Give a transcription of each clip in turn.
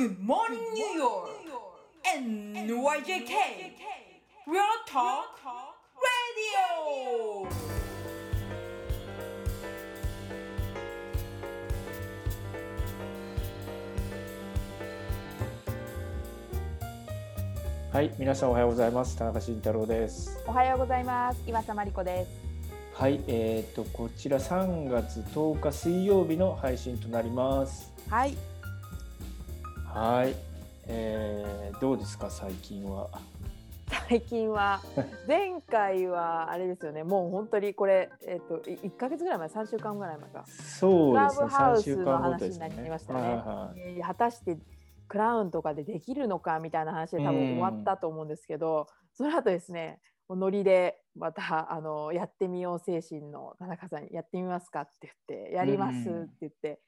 Good morning, New York! NYJK! Real Talk Radio! はい、皆さんおはようございます。田中慎太郎です。おはようございます。岩佐真理子です。はい、えっ、とこちら3月10日水曜日の配信となります。はい。はい、えー、どうですか？最近は。最近は 前回はあれですよね。もう本当にこれえっ、とい一ヶ月ぐらい前、三週間ぐらい前か。そうですね。クラブハウ3スの話にな。りましたねはいはいえー果たしてクラウンとかでできるのかみたいな話で多分終わったと思うんですけど、その後ですね。ノリでまたあのやってみよう精神の田中さんにやってみますか？って言ってやりますって言って、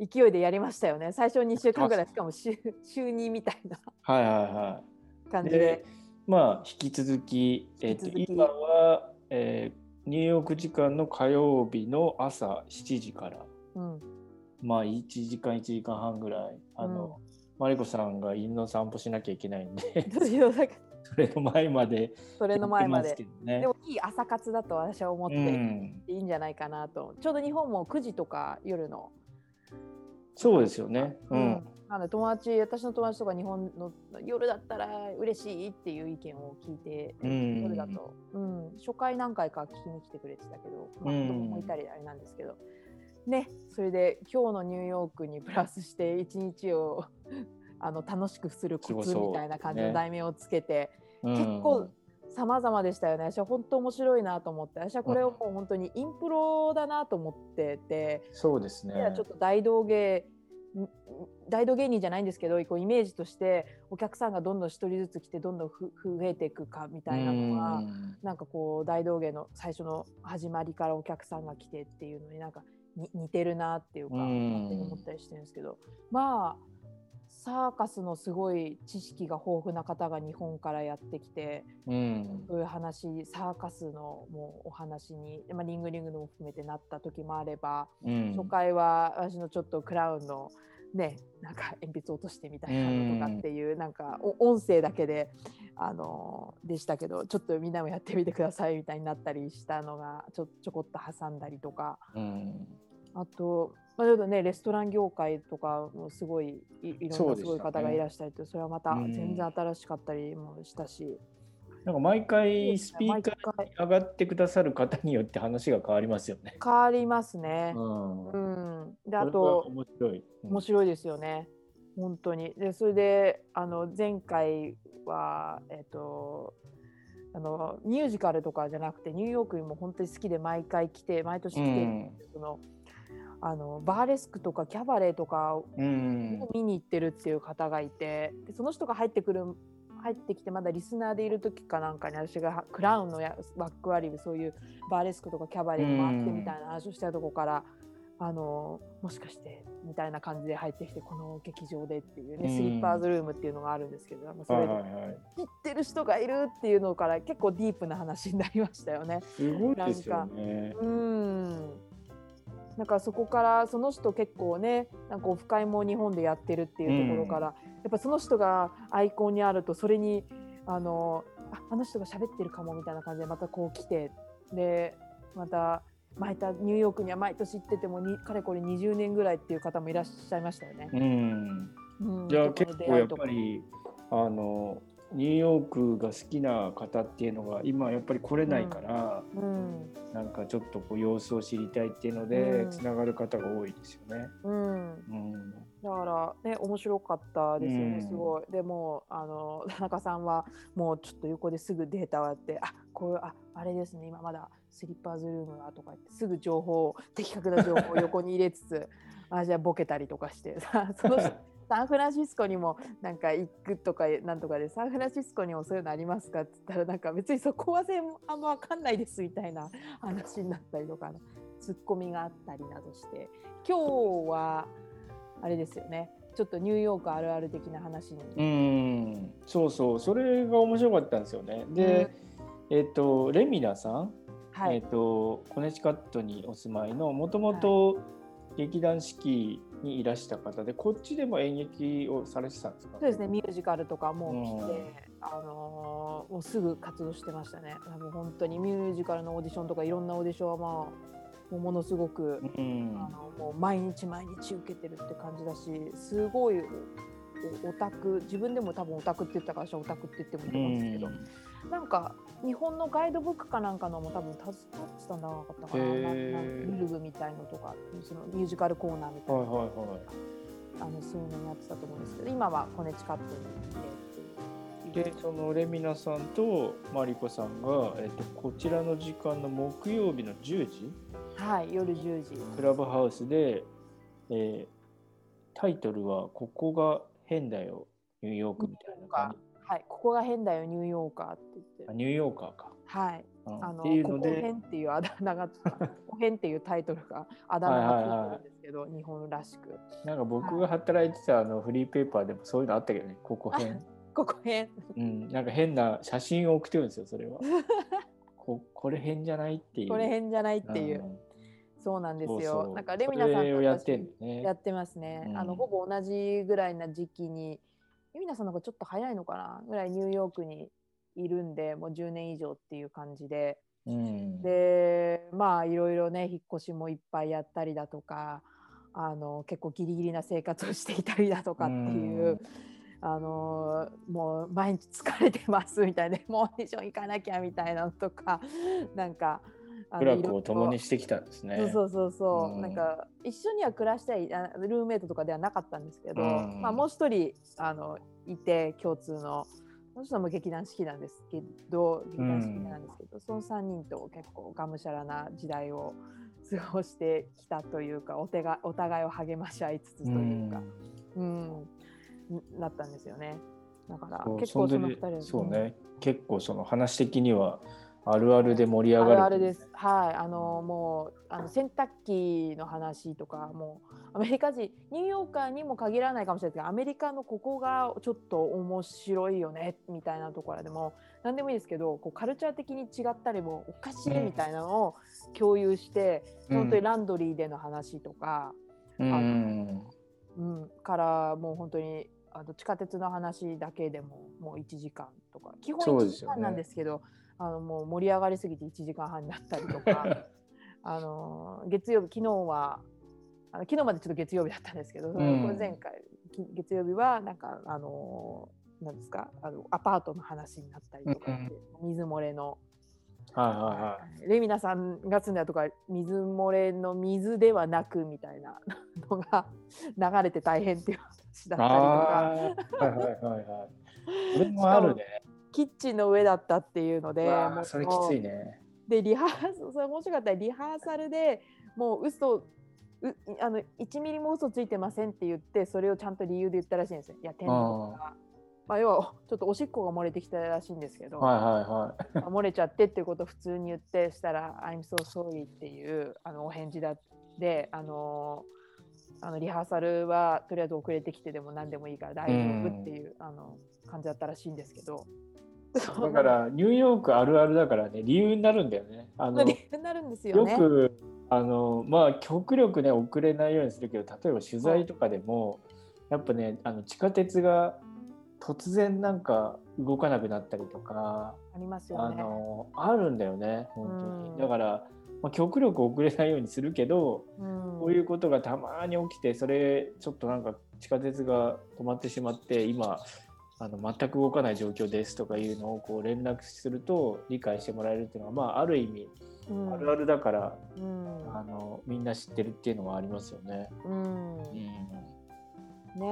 勢いでやりましたよね。最初2週間ぐらいしかも週 週2みたいな。はいはいはい。感じで。で、まあ引き続き、えっ、と今は、えー、ニューヨーク時間の火曜日の朝7時から。うん、まあ1時間1時間半ぐらい。あの、マリコさんが犬の散歩しなきゃいけないんで。それの前までそれの前まで。でもいい朝活だと私は思ってうん、いいんじゃないかなと、ちょうど日本も9時とか夜の、そうですよね。うん、なので友達私の友達とか日本の夜だったら嬉しいっていう意見を聞いて、うん。夜だと、うん、初回何回か聞きに来てくれてたけど、まあ、もいたりあれなんですけど、ね。それで今日のニューヨークにプラスして一日を あの楽しくするコツみたいな感じのね。題名をつけて、うん。結構様々でしたよね。私は本当面白いなと思って、私はこれをもう本当にインプロだなと思ってて、そうですね。ちょっと大道芸ん大道芸人じゃないんですけど、こうイメージとしてお客さんがどんどん一人ずつ来てどんどんふ増えていくかみたいなのが、うん。なんかこう大道芸の最初の始まりからお客さんが来てっていうのになんかに似てるなっていうか、思ったりしてるんですけど、まあサーカスのすごい知識が豊富な方が日本からやってきて。うん。そういう話サーカスのもうお話に、まあ、リングリングのも含めてなった時もあれば、うん。初回は私のちょっとクラウンのねなんか鉛筆落としてみたいなのとかっていう、なんかお音声だけであのでしたけどちょっとみんなもやってみてくださいみたいになったりしたのがちょちょこっと挟んだりとか。うん。あと、まあ、ちょっとねレストラン業界とかもすごいいいろんなすごい方がいらっしゃるとそ,、れはまたうん全然新しかったりもしたし。なんか毎回スピーカーに上がってくださる方によって話が変わりますよね。変わりますね。うんうん、であと面白い。うん面白いですよね。本当にでそれであの前回はえっ、とあのミュージカルとかじゃなくてニューヨークにも本当に好きで毎回来て毎年来て、うんそのあのバーレスクとかキャバレーとかをうん見に行ってるっていう方がいてでその人が入ってくる入ってきてまだリスナーでいる時かなんかに私がクラウンのやバックアリブそういうバーレスクとかキャバレーに回ってみたいな話をしたとこから、あのもしかしてみたいな感じで入ってきてこの劇場でっていうね、うんスリッパーズルームっていうのがあるんですけどなんかそはいれではいはい。知ってる人がいるっていうのから結構ディープな話になりましたよね。すごいですよね。うんなんかそこからその人結構ねなんかオフ会も日本でやってるっていうところから、やっぱその人がアイコンにあるとそれにあのああの人が喋ってるかもみたいな感じでまたこう来てでまた毎回ニューヨークには毎年行っててもにかれこれ20年ぐらいっていう方もいらっしゃいましたよね。うん。うん、じゃあとか結構やっぱりあのニューヨークが好きな方っていうのが今やっぱり来れないから、うんなんかちょっとこう様子を知りたいっていうのでうんつながる方が多いですよね。うん、うん。だからね面白かったですよね、うんすごい。でもあの田中さんはもうちょっと横ですぐデータをやってあこういうああれですね今まだスリッパーズルームがとか言ってすぐ情報を的確な情報を横に入れつつ あじゃあボケたりとかしてさそのサンフランシスコにもなんか行くとかなんとかでサンフランシスコにもそういうのありますかって言ったらなんか別にそこは全あんま分かんないですみたいな話になったりとか、ね、ツッコミがあったりなどして今日はあれですよねちょっとニューヨークあるある的な話に。うん。そうそうそれが面白かったんですよね。で、えっ、とレミナさん、はい、えっ、とコネチカットにお住まいのもともと劇団四季にいらした方でこっちでも演劇をされてたんですか？そうですね。ミュージカルとかも来て、あのーもうすぐ活動してましたね。もう本当にミュージカルのオーディションとかいろんなオーディションはまあものすごく、うん。あのもう毎日毎日受けてるって感じだしすごいおオタク自分でも多分オタクって言ったから私はオタクって言ってもいいと思うんですけど、なんか日本のガイドブックかなんかのも多分携わってたんじゃなかったかな。へなーなルルブみたいのとかそのミュージカルコーナーみたいな、はいはいはい。あのそういうのやってたと思うんですけど今はコネチカットにでそのレミナさんとマリコさんが、えっと、こちらの時間の木曜日の10時？はい夜10時。クラブハウスで、えータイトルは「ここが変だよニューヨーク」みたいな感はいここが変だよニューヨーカーってじ言って。あニューヨーカーか、はい。うん。あのここので。変っていうあだ名が ここ変っていうタイトルがあだ名がついてるんですけど、日本らしく。なんか僕が働いてたあのフリーペーパーでもそういうのあったけどねここ変、ここ変。うん、なんか変な写真を送ってるんですよそれは。ここれ変じゃないっていう。これ変じゃないっていう、ん。そうなんですよ。そうそう。なんかレミナさんとやってね。やってますね、うん。あのほぼ同じぐらいな時期にレミナさんの方がちょっと早いのかな？ぐらいニューヨークにいるんでもう10年以上っていう感じで。うん。でまあいろいろね引っ越しもいっぱいやったりだとかあの結構ギリギリな生活をしていたりだとかっていう、うん。あのもう毎日疲れてますみたいなもうオーディション行かなきゃみたいなのとかなんかあ苦楽を共にしてきたんですね。そうそうそうそう、うん。なんか一緒には暮らしたいあルームメイトとかではなかったんですけど、うん。まあ、もう一人あのいて共通のその人も劇団四季なんですけど劇団四季なんですけど、その3人と結構がむしゃらな時代を過ごしてきたというかお手がお互いを励まし合いつつというか、うん。なったんですよね。だから結構そのれ2人そうね、結構その話的にはあるあるで盛り上がるあるあるです。はい、あのもうあの洗濯機の話とかもうアメリカ人ニューヨーカーにも限らないかもしれないですけどアメリカのここがちょっと面白いよねみたいなところでも何でもいいですけどこうカルチャー的に違ったりもおかしいみたいなのを共有して、うん。本当にランドリーでの話とか、うん。うん、からもう本当にあの地下鉄の話だけでももう1時間とか基本1そうですよね時間なんですけどあのもう盛り上がりすぎて1時間半になったりとか あの月曜日昨日はあの昨日までちょっと月曜日だったんですけど、うん前回き月曜日はなんかあのなんですかあのアパートの話になったりとかって、水漏れの。はいはいはい。レミナさんが住んだとか水漏れの水ではなくみたいな のが流れて大変っていう話だったりとかはいはいはいはい。これもあるね。キッチンの上だったっていうのでうそれきついね。でリハーサル それ面白かったらリハーサルでもう嘘うあの1ミリも嘘ついてませんって言ってそれをちゃんと理由で言ったらしいんですよ。いや天皇がまあ、要はちょっとおしっこが漏れてきたらしいんですけど、はいはいはい。まあ漏れちゃってっていうことを普通に言ってしたら「I'm so sorry」っていうあのお返事だであのあのリハーサルはとりあえず遅れてきてでも何でもいいから大丈夫っていう、あの感じだったらしいんですけど。だからニューヨークあるあるだからね理由になるんだよね。あの理由になるんですよよね。くあのまあ極力ね遅れないようにするけど例えば取材とかでもやっぱねあの地下鉄が突然なんか動かなくなったりとかありますよあね。のあるんだよね本当うんに。だから、まあ、極力遅れないようにするけどうんこういうことがたまに起きてそれちょっとなんか地下鉄が止まってしまって今あの全く動かない状況ですとかいうのをこう連絡すると理解してもらえるっていうのはまあある意味うん。あるあるだから、うん。あのみんな知ってるっていうのはありますよね。うん。うん。ねえ。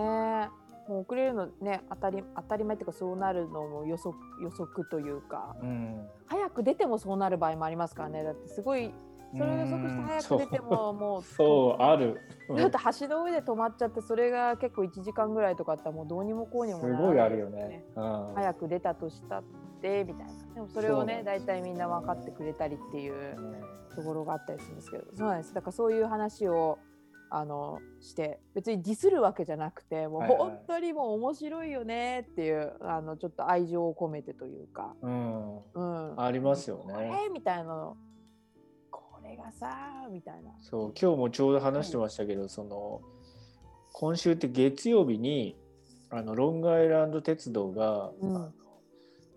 もう遅れるのね当たり当たり前っていうかそうなるのも予測予測というか。うん。早く出てもそうなる場合もありますからね。だってすごいそれを予測して早く出てももうそうある。うん。だって橋の上で止まっちゃってそれが結構1時間ぐらいとかあったらもうどうにもこうにもならないすごいあるよね。うん。早く出たとしたってみたいな。でもそれをね大体みんな分かってくれたりっていうところがあったりするんですけどそうなんです。だからそういう話をあのして別にディスるわけじゃなくてもう本当にもう面白いよねっていうあのちょっと愛情を込めてというか、うん。うん、ありますよこね。れみたいなの。これがさみたいな。そう今日もちょうど話してましたけど、その今週って月曜日にあのロングアイランド鉄道が、うん。あの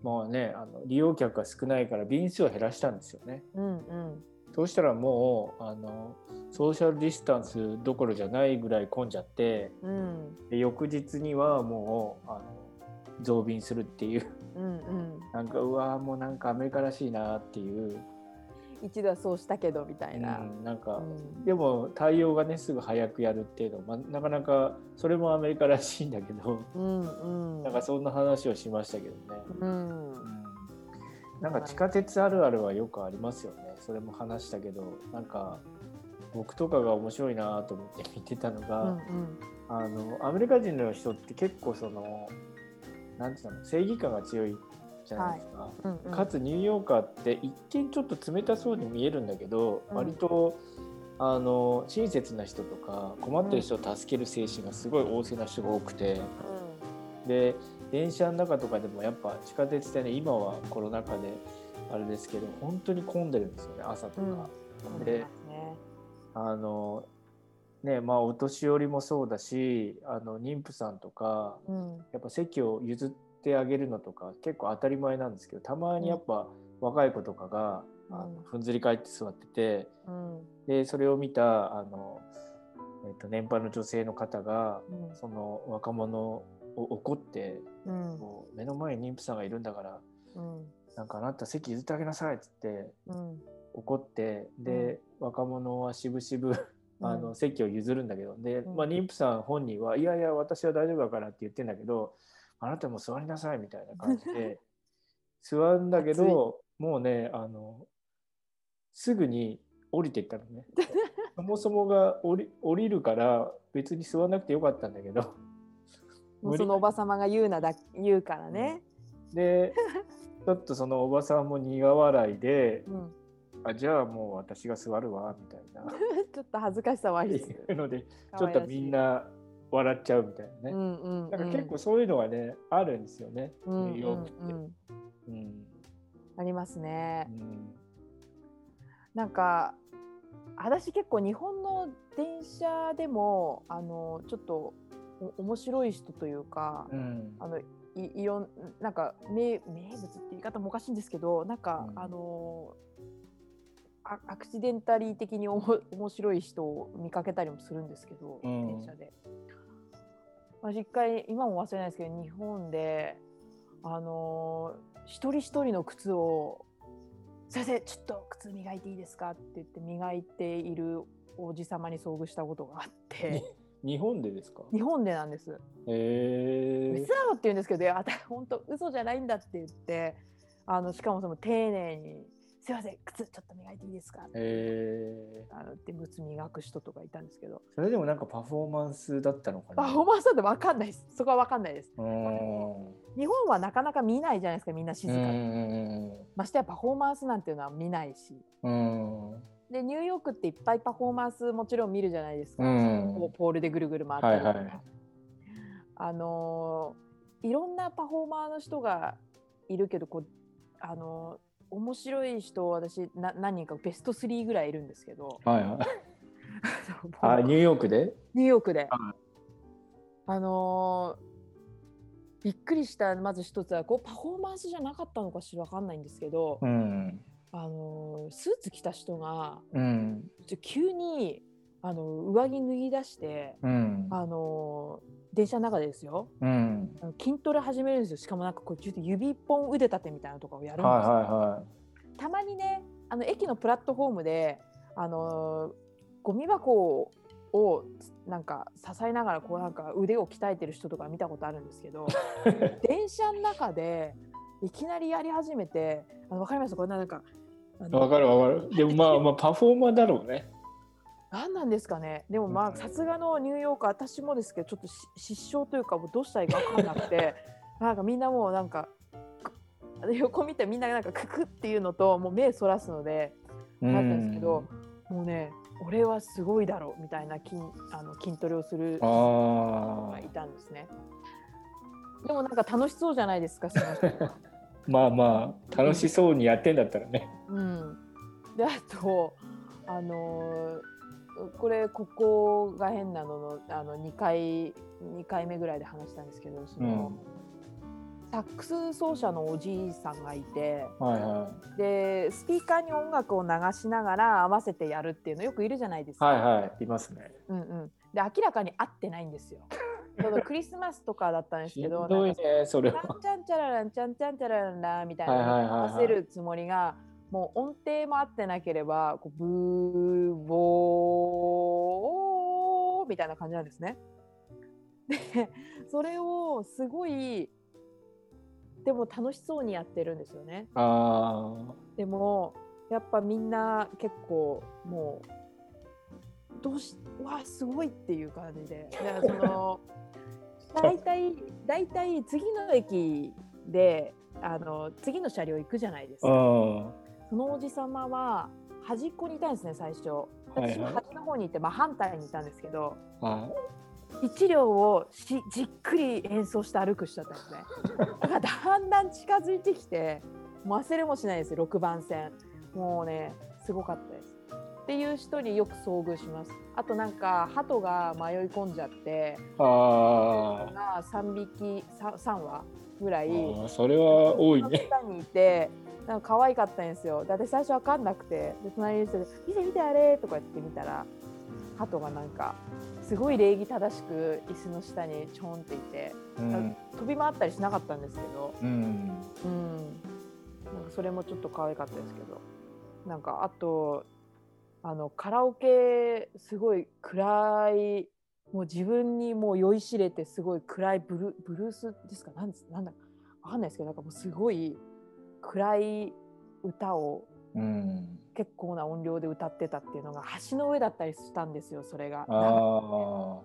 まあねあの利用客が少ないから便数を減らしたんですよね。うんうん。そうしたらもうあのソーシャルディスタンスどころじゃないぐらい混んじゃってうん。で翌日にはもうあの増便するっていう。うんうん。なんかうわーもうなんかアメリカらしいなっていう、一度はそうしたけどみたいな。うんなんか、うん。でも対応がねすぐ早くやるっていうのは、まあ、なかなかそれもアメリカらしいんだけど、うんうん。なんかそんな話をしましたけどね、うん。うん。なんか地下鉄あるあるはよくありますよね。それも話したけどなんか僕とかが面白いなと思って見てたのが、うんあのアメリカ人の人って結構そのなんていうの正義感が強いじゃないですか。うんうん。かつニューヨーカーって一見ちょっと冷たそうに見えるんだけど、うん。割とあの親切な人とか困ってる人を助ける精神がすごい旺盛な人が多くてで電車の中とかでもやっぱ地下鉄ってね今はコロナ禍であれですけど本当に混んでるんですよね朝とか。うん。でね。あのねまあお年寄りもそうだしあの妊婦さんとかうん。やっぱ席を譲ってあげるのとか結構当たり前なんですけどたまにやっぱ若い子とかが、うんあのふん。ずり返って座っててうん。でそれを見たあの、えっと年配の女性の方がうん。その若者を怒ってうん。こう目の前に妊婦さんがいるんだからうん。なんかあなた席譲ってあげなさいっつってうん。怒ってで、若者はしぶしぶあの、うん席を譲るんだけどで、うん。まあ、妊婦さん本人はいやいや私は大丈夫だからって言ってんだけどあなたも座りなさいみたいな感じで 座るんだけどもうねあのすぐに降りていったのね。そもそもが降り降りるから別に座らなくてよかったんだけど。そのおばさまが言うなだ言うからね。で ちょっとそのおばさんも苦笑いでうん、あじゃあもう私が座るわみたいな。ちょっと恥ずかしさはあっりのでちょっとみん、な笑っちゃうみたいなね。うんうんうん、なんか結構そういうのがね、あるんですよね、うんニューヨークって。うんうんうんありますね。うんなんか私結構日本の電車でもあのちょっとお面白い人というか、うんあのいいろんなんか名名物って言い方もおかしいんですけどなんか、うんあのアアクシデンタリー的におも面白い人を見かけたりもするんですけど、うん電車で。私一回今も忘れないですけど日本であの一人一人の靴を「先生ちょっと靴磨いていいですか?」って言って磨いているおじさまに遭遇したことがあって日本でですか？日本でなんです。へえ嘘だろって言うんですけど、いや、あた本当嘘じゃないんだって言って、あのしかもその丁寧に、すいません、靴ちょっと磨いていいですか？ってへあのって靴磨く人とかいたんですけど、それでもなんかパフォーマンスだったのかな？パフォーマンスだって分かんないです。そこは分かんないです。うん日本はなかなか見ないじゃないですか、みんな静かうに。んましてやパフォーマンスなんていうのは見ないし。うんで、ニューヨークっていっぱいパフォーマンスもちろん見るじゃないですか。ポールでぐるぐる回ったりとか。はいはいあのーいろんなパフォーマーの人がいるけどこう、あのー面白い人私な何人かベスト3ぐらいいるんですけど。はいはい。あニューヨークで？ニューヨークで、はい。あのーびっくりしたまず一つはこうパフォーマンスじゃなかったのかしらわかんないんですけど、うん。あのースーツ着た人がうん。ちょ急にあの上着脱ぎ出して、うん。あのー電車の中でですよ。うん。筋トレ始めるんですよ。しかもなんかこうちょっと指一本腕立てみたいなのとかをやるんですよ、はいはいはたまにねあの駅のプラットフォームであのーゴミ箱をなんか支えながらこうなんか腕を鍛えてる人とか見たことあるんですけど 電車の中でいきなりやり始めてあの分かります？これなんかわかるわかる。でもまあまあパフォーマーだろうね何なんですかね。でもまうん。あさすがのニューヨーク私もですけどちょっとし失笑というかもうどうしたらいいか分かんなくて なんかみんなもうなんかく横見てみんななんかククっていうのともう目そらすのでうなったんですけど、もうね俺はすごいだろうみたいな筋あの筋トレをする人あがいたんですね。でもなんか楽しそうじゃないですかその人。は。あまあまあ楽しそうにやってんだったらね。うん、であとあのーこれここが変なののあの2回2回目ぐらいで話したんですけどその、サックス奏者のおじいさんがいてはいはでスピーカーに音楽を流しながら合わせてやるっていうのよくいるじゃないですい。か。はいはい。いますね。うんうん、で明らかに合ってないんですよ。ちょうどクリスマスとかだったんですしんけど、どいなんかね、それは。ちゃんちゃららんちゃんちゃんちゃららんらみたいな合わせるつもりがもう音程も合ってなければこうブーボーみたいな感じなんですね。でそれをすごいでも楽しそうにやってるんですよね。あでもやっぱみんな結構もうどうしわあすごいっていう感じでその 大体大体次の駅であの次の車両行くじゃないですあ。か。あそのおじさまは端っこにいたんですね最初。私は端の方にいて、まあ、反対にいたんですけどあ。は一両をしじっくり演奏して歩く人だったんですね。だからだんだん近づいてきてもう焦れもしないです6番線もうねすごかったです。っていう人によく遭遇します。あとなんか鳩が迷い込んじゃってあが3匹 3, 3羽ぐらい。それは多いね。下にいてなんか可愛かったんですよ。だって最初わかんなくてで隣の人で「見て見てあれ」とか言ってみたら鳩がなんかすごい礼儀正しく椅子の下にちょんっていてうん。飛び回ったりしなかったんですけど、うん。うん、なんかそれもちょっと可愛かったですけどなんかあとあのカラオケすごい暗いもう自分にもう酔いしれてすごい暗いブルブルースですか？なんですなんだわか？んないですけどなんかもうすごい暗い歌をうん。結構な音量で歌ってたっていうのが橋の上だったりしたんですよそれが。あ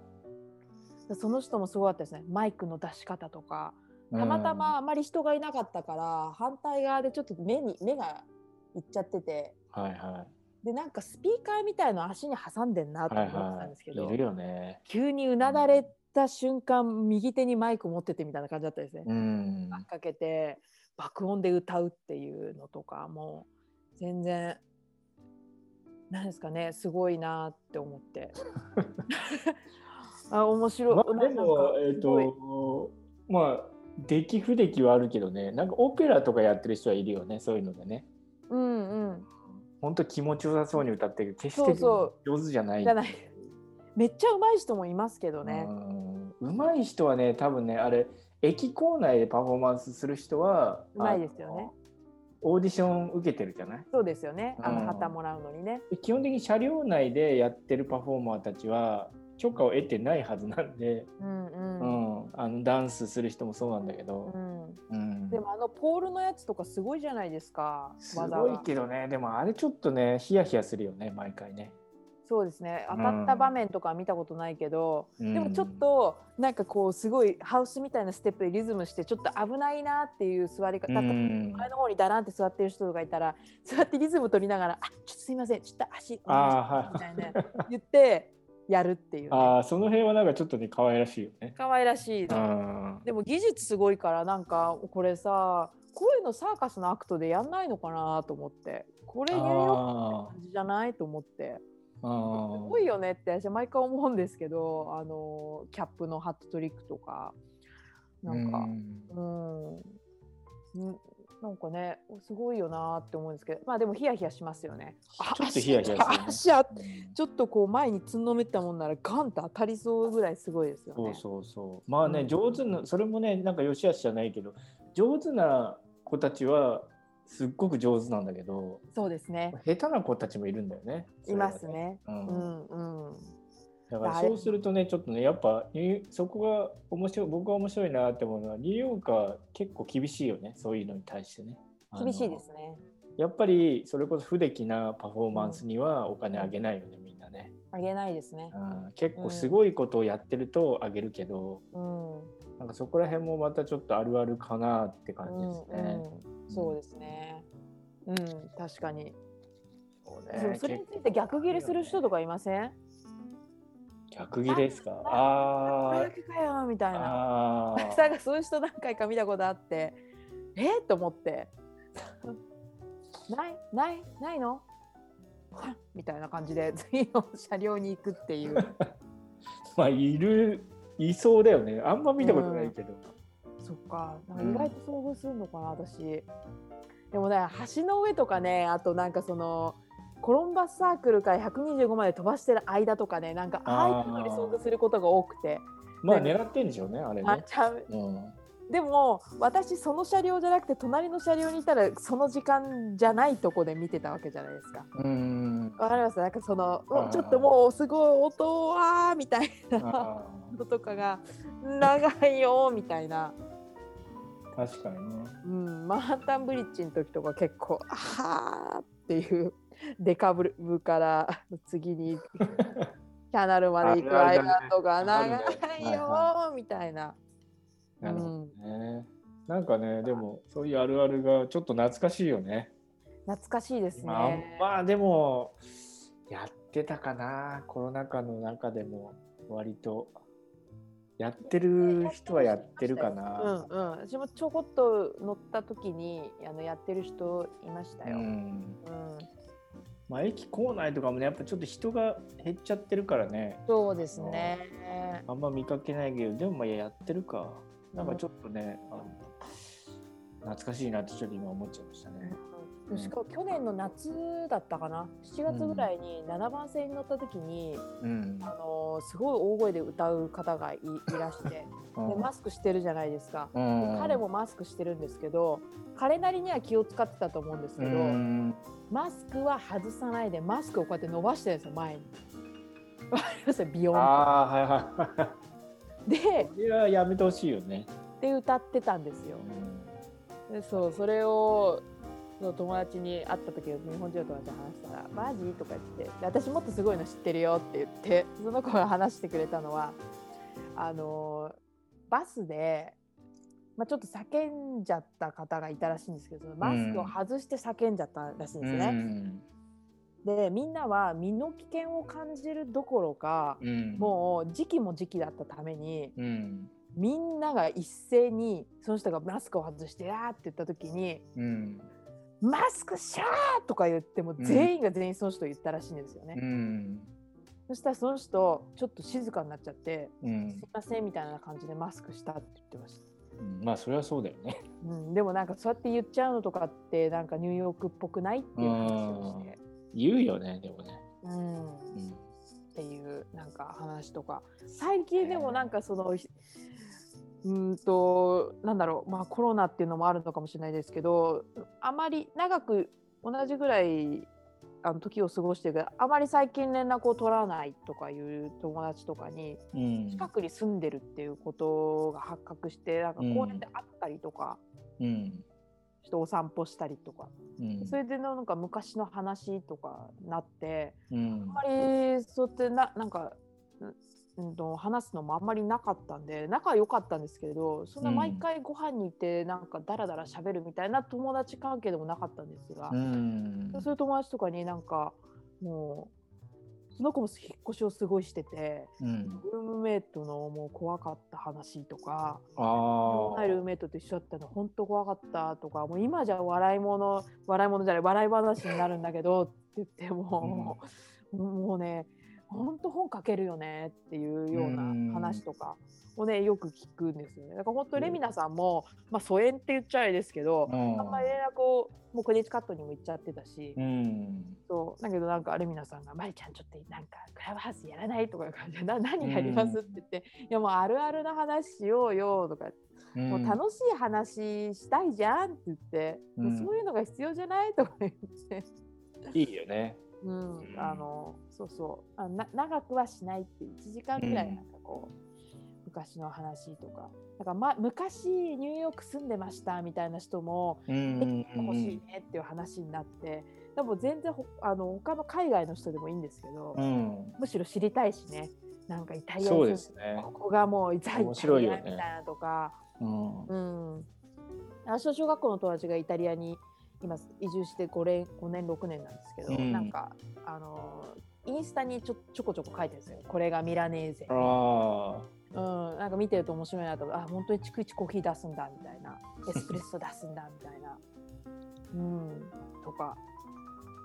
その人もすごかったですねマイクの出し方とかあ。たまたまあまり人がいなかったから反対側でちょっと目に目がいっちゃっててうん。はいはでなんかスピーカーみたいの足に挟んでんなとい。はい思ってたんですけど、はい。いるよね。急にうなだれた瞬間右手にマイク持っててみたいな感じだったですね。うん。かけて爆音で歌うっていうのとかもう全然なんですかねすごいなって思って あ面白い、まあ、でも、えっ、すごいと、まあ、出来不出来はあるけどね、なんかオペラとかやってる人はいるよね、そういうのでね。本当気持ちよさそうに歌ってる決して上手じゃない。じゃないめっちゃ上手い人もいますけどね。うん上手い人はね、多分ね、あれ、駅構内でパフォーマンスする人は、上手いですよね。オーディション受けてるじゃない？そうですよね。あうんの旗もらうのにね。基本的に車両内でやってるパフォーマーたちは許可を得てないはずなんで、うんううん。ん、あのダンスする人もそうなんだけど。う、ん、うん、でもあのポールのやつとかすごいじゃないですか？すごいけどね。でもあれちょっとねヒヤヒヤするよね毎回ね、そうですね。当たった場面とかは見たことないけど、うん。でもちょっとなんかこうすごいハウスみたいなステップでリズムしてちょっと危ないなっていう座り方。うん。前の方にだらんって座ってる人がいたら座ってリズム取りながら「あちょっとすいません。ちょっと足お願いします」みたいな言ってやるっていう、ね。ああその辺はなんかちょっとね可愛らしいよね。可愛らしいの。うん。でも技術すごいからなんかこれさこういうのサーカスのアクトでやんないのかなと思って。これやりよあ感じじゃないと思って。すごいよねって私は毎回思うんですけどあのキャップのハットトリックとか。なんかうん。うんんなんかねすごいよなって思うんですけどまあでもヒヤヒヤしますよね。あちょっとヒヤヒヤするねちょっとこう前につんのめったもんならガンと当たりそうぐらいすごいですよね。そうそうそうまあね、うん上手なそれもねなんか良し悪しじゃないけど上手な子たちはすっごく上手なんだけどそうですね。下手な子たちもいるんだよね。いますね。ううんんうん。だからそうするとねちょっとねやっぱそこが面白い僕が面白いなって思うのはニューヨークは結構厳しいよねそういうのに対してね。厳しいですね。やっぱりそれこそ不出来なパフォーマンスにはお金あげないよね、みんなね。あげないですね。うん結構すごいことをやってるとあげるけど、うん。なんかそこら辺もまたちょっとあるあるかなって感うんじですね。うん、そうですね。うん、確かに。そうでもそれについて逆ギレする人とかいません？逆ギレですか？あー早くかよみたいな。んかそういう人何回か見たことあって、え？っと思って。ないないないの？みたいな感じで次の車両に行くっていう。まあいるいそうだよねあんま見たことないけど、そっか、なんか意外と遭遇するのかな、私。でもね、橋の上とかね、あとなんかその。コロンバスサークルから125まで飛ばしてる間とかね、なんかああいうのに遭遇することが多くて。まあ狙ってんでしょうねあれね、あちゃう。うん、でも私その車両じゃなくて隣の車両にいたらその時間じゃないとこで見てたわけじゃないですか。うん。わかります？なんかそのちょっともうすごい音はみたいなあ音とかが長いよみたいな、ー確かにね。うん、マンハッタンブリッジの時とか結構あはーっていうデカブルから次にキャナルまで行くあるある間とかある長ねいよみたいな。なるほどね、なんかねでもそういうあるあるがちょっと懐かしいよね。懐かしいですまあね。まあでもやってたかなコロナ禍の中でも。割と。やってる人はやってるかな。うんうん、私もちょこっと乗った時にあのやってる人いましたよ。ううんんまあ、駅構内とかもねやっぱちょっと人が減っちゃってるからねそうですね。あんま見かけないけどでもまあやってるかなんかちょっとね、あの懐かしいなってちょっと今思っちゃいましたね。うん。しかも去年の夏だったかな？7月ぐらいに7番線に乗った時に、うん。あのすごい大声で歌う方がいいらして でマスクしてるじゃないですか、うん。彼もマスクしてるんですけど彼なりには気を使ってたと思うんですけど、うん。マスクは外さないでマスクをこうやって伸ばしてるんですよ前に。ビヨンはい。でややめてほしいよね。で歌ってたんですよ。でそうそれをその友達に会った時日本人の友達に話したら「マジ?」とか言ってで「私もっとすごいの知ってるよ」って言ってその子が話してくれたのはあのバスで、まあ、ちょっと叫んじゃった方がいたらしいんですけどマスクを外して叫んじゃったらしいんですね。うんでみんなは身の危険を感じるどころかうんもう時期も時期だったためにうんみんなが一斉にその人がマスクを外して「やー」って言った時にうん「マスクシャー!」とか言ってもん全員が全員その人を言ったらしいんですよね。うんそしたらその人ちょっと静かになっちゃって「うんすいません」みたいな感じでマスクしたって言ってました。うんまあそれはそうだよね。うん、でもなんかそうやって言っちゃうのとかってなんかニューヨークっぽくないっていう話をして、言うよねでもね。うん、うんっていうなんか話とか最近でもなんかそのひうーんとなんだろうまあコロナっていうのもあるのかもしれないですけどあまり長く同じぐらいあの時を過ごしてるけどあまり最近連絡を取らないとかいう友達とかにうん。近くに住んでるっていうことが発覚してなんか公園で会ったりとか、うん。してお散歩したりとかうん。それでなんか昔の話とかなって。うん。あんまりそうやってななんか、うんうんと、話すのもあんまりなかったんで仲良かったんですけどそんな毎回ご飯に行ってなんかダラダラ喋るみたいな友達関係でもなかったんですが、うん。そういう友達とかになんかもうその子も引っ越しをすごいしててうん。ルームメイトのもう怖かった話とかあルームメイトと一緒だったの本当怖かったとかもう今じゃ笑い物笑い物じゃない笑い話になるんだけどって言っても、もうね本当本書けるよねっていうような話とかをねよく聞くんですよね。だから本当レミナさんも、まあ、疎遠って言っちゃあれですけど、うん。あんまり連絡をもうクレジカットにも行っちゃってたし、うん。そう。だけどなんかレミナさんが「マリちゃんちょっとなんかクラブハウスやらない?」とかいう感じで「な何やります?」って言って「いやもうあるあるな話しようよ」とかもう楽しい話したいじゃんって言って、うんそういうのが必要じゃない？とか言って、いいよね。うん、あのそうそう。あな長くはしないって1時間ぐらいなんかこう、昔の話とか。だから、ま、昔ニューヨーク住んでましたみたいな人もうん欲しいねっていう話になって。でも全然ほあの他の海外の人でもいいんですけど、うん。むしろ知りたいしね。なんかイタリアそうにですね。ここがもうザイ面タリアみたいなとか。うん。うん、私の小学校の友達がイタリアに今移住して5年 ,5 年6年なんですけど、うん。なんかあのインスタにちょちょこちょこ書いてるんですよ。これがミラネーゼ、あうん、なんか見てると面白いなとあ本当に逐一コーヒー出すんだみたいな。エスプレッソ出すんだみたいな、うん、とか。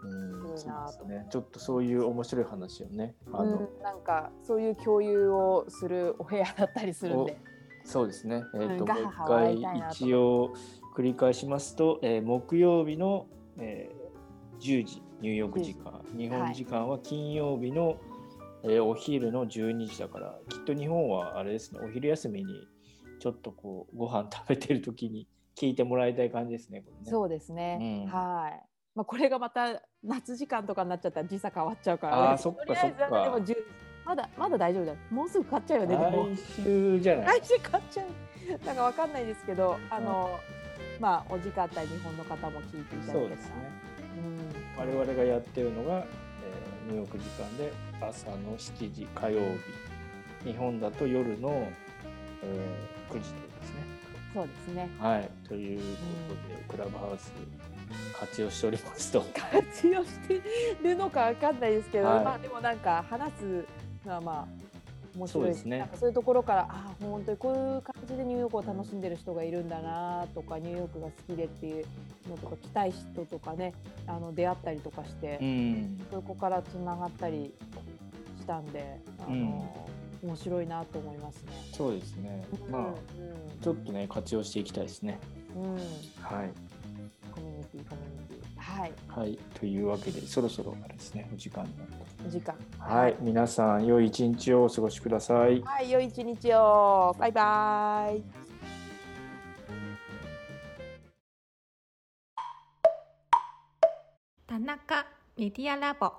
うん、そうですね。ちょっとそういう面白い話をね、あの、うん、なんかそういう共有をするお部屋だったりするんで。そうですね。えっ、と、うん。もう一回一応繰り返しますと、えー木曜日の、えー10時ニューヨーク時間、日本時間は金曜日の、えーお昼の12時だから、きっと日本はあれですね、お昼休みにちょっとこうご飯食べてる時に聞いてもらいたい感じですね。これねそうですね。うんはい。まあこれがまた夏時間とかになっちゃったら時差変わっちゃうから。あーれそっかとりあえずそっかでも10まだまだ大丈夫だよ。もうすぐ買っちゃうよね。来週じゃない？来週買っちゃう。なんかわかんないですけど、あの、まあお時間あったら日本の方も聞いていただけたら。そうですね。我々がやってるのが、えーニューヨーク時間で朝の7時火曜日日本だと夜の、えー9時ですね。うん。そうですね。はい、ということで、クラブハウス活用しておりますと。活用してるのかわかんないですけど、はいまあでもなんか話すのはまあ面白いそうですねなんかそういうところからああ本当にこういう感じでニューヨークを楽しんでる人がいるんだなとかニューヨークが好きでっていうのとか来たい人とかねあの出会ったりとかして、うん、そこからつながったりしたんであの、面白いなと思いますね。そうですね。まあ、うちょっとね、活用していきたいですね。んうん、うん、はい。コミュニティコミュニティはいはい、というわけで、そろそろですね、お時間になって。お時間はい、皆さん、良い一日をお過ごしください。はい、良い一日を。バイバイ。田中メディアラボ